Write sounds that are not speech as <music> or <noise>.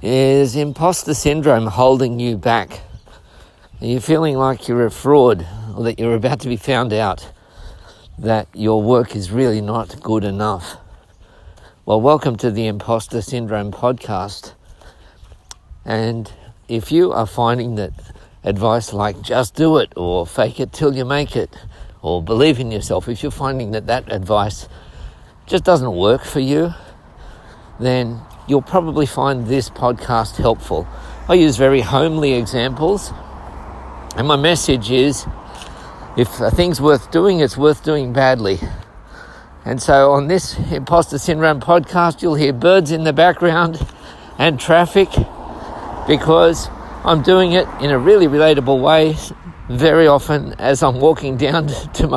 Is imposter syndrome holding you back? Are you feeling like you're a fraud or that you're about to be found out that your work is really not good enough? Well, welcome to the Impostor Syndrome podcast. And if you are finding that advice like just do it or fake it till you make it or believe in yourself, if you're finding that that advice just doesn't work for you, then you'll probably find this podcast helpful. I use very homely examples, and my message is if a thing's worth doing, it's worth doing badly. And so on this Impostor Syndrome podcast, you'll hear birds in the background and traffic because I'm doing it in a really relatable way very often as I'm walking down <laughs> to my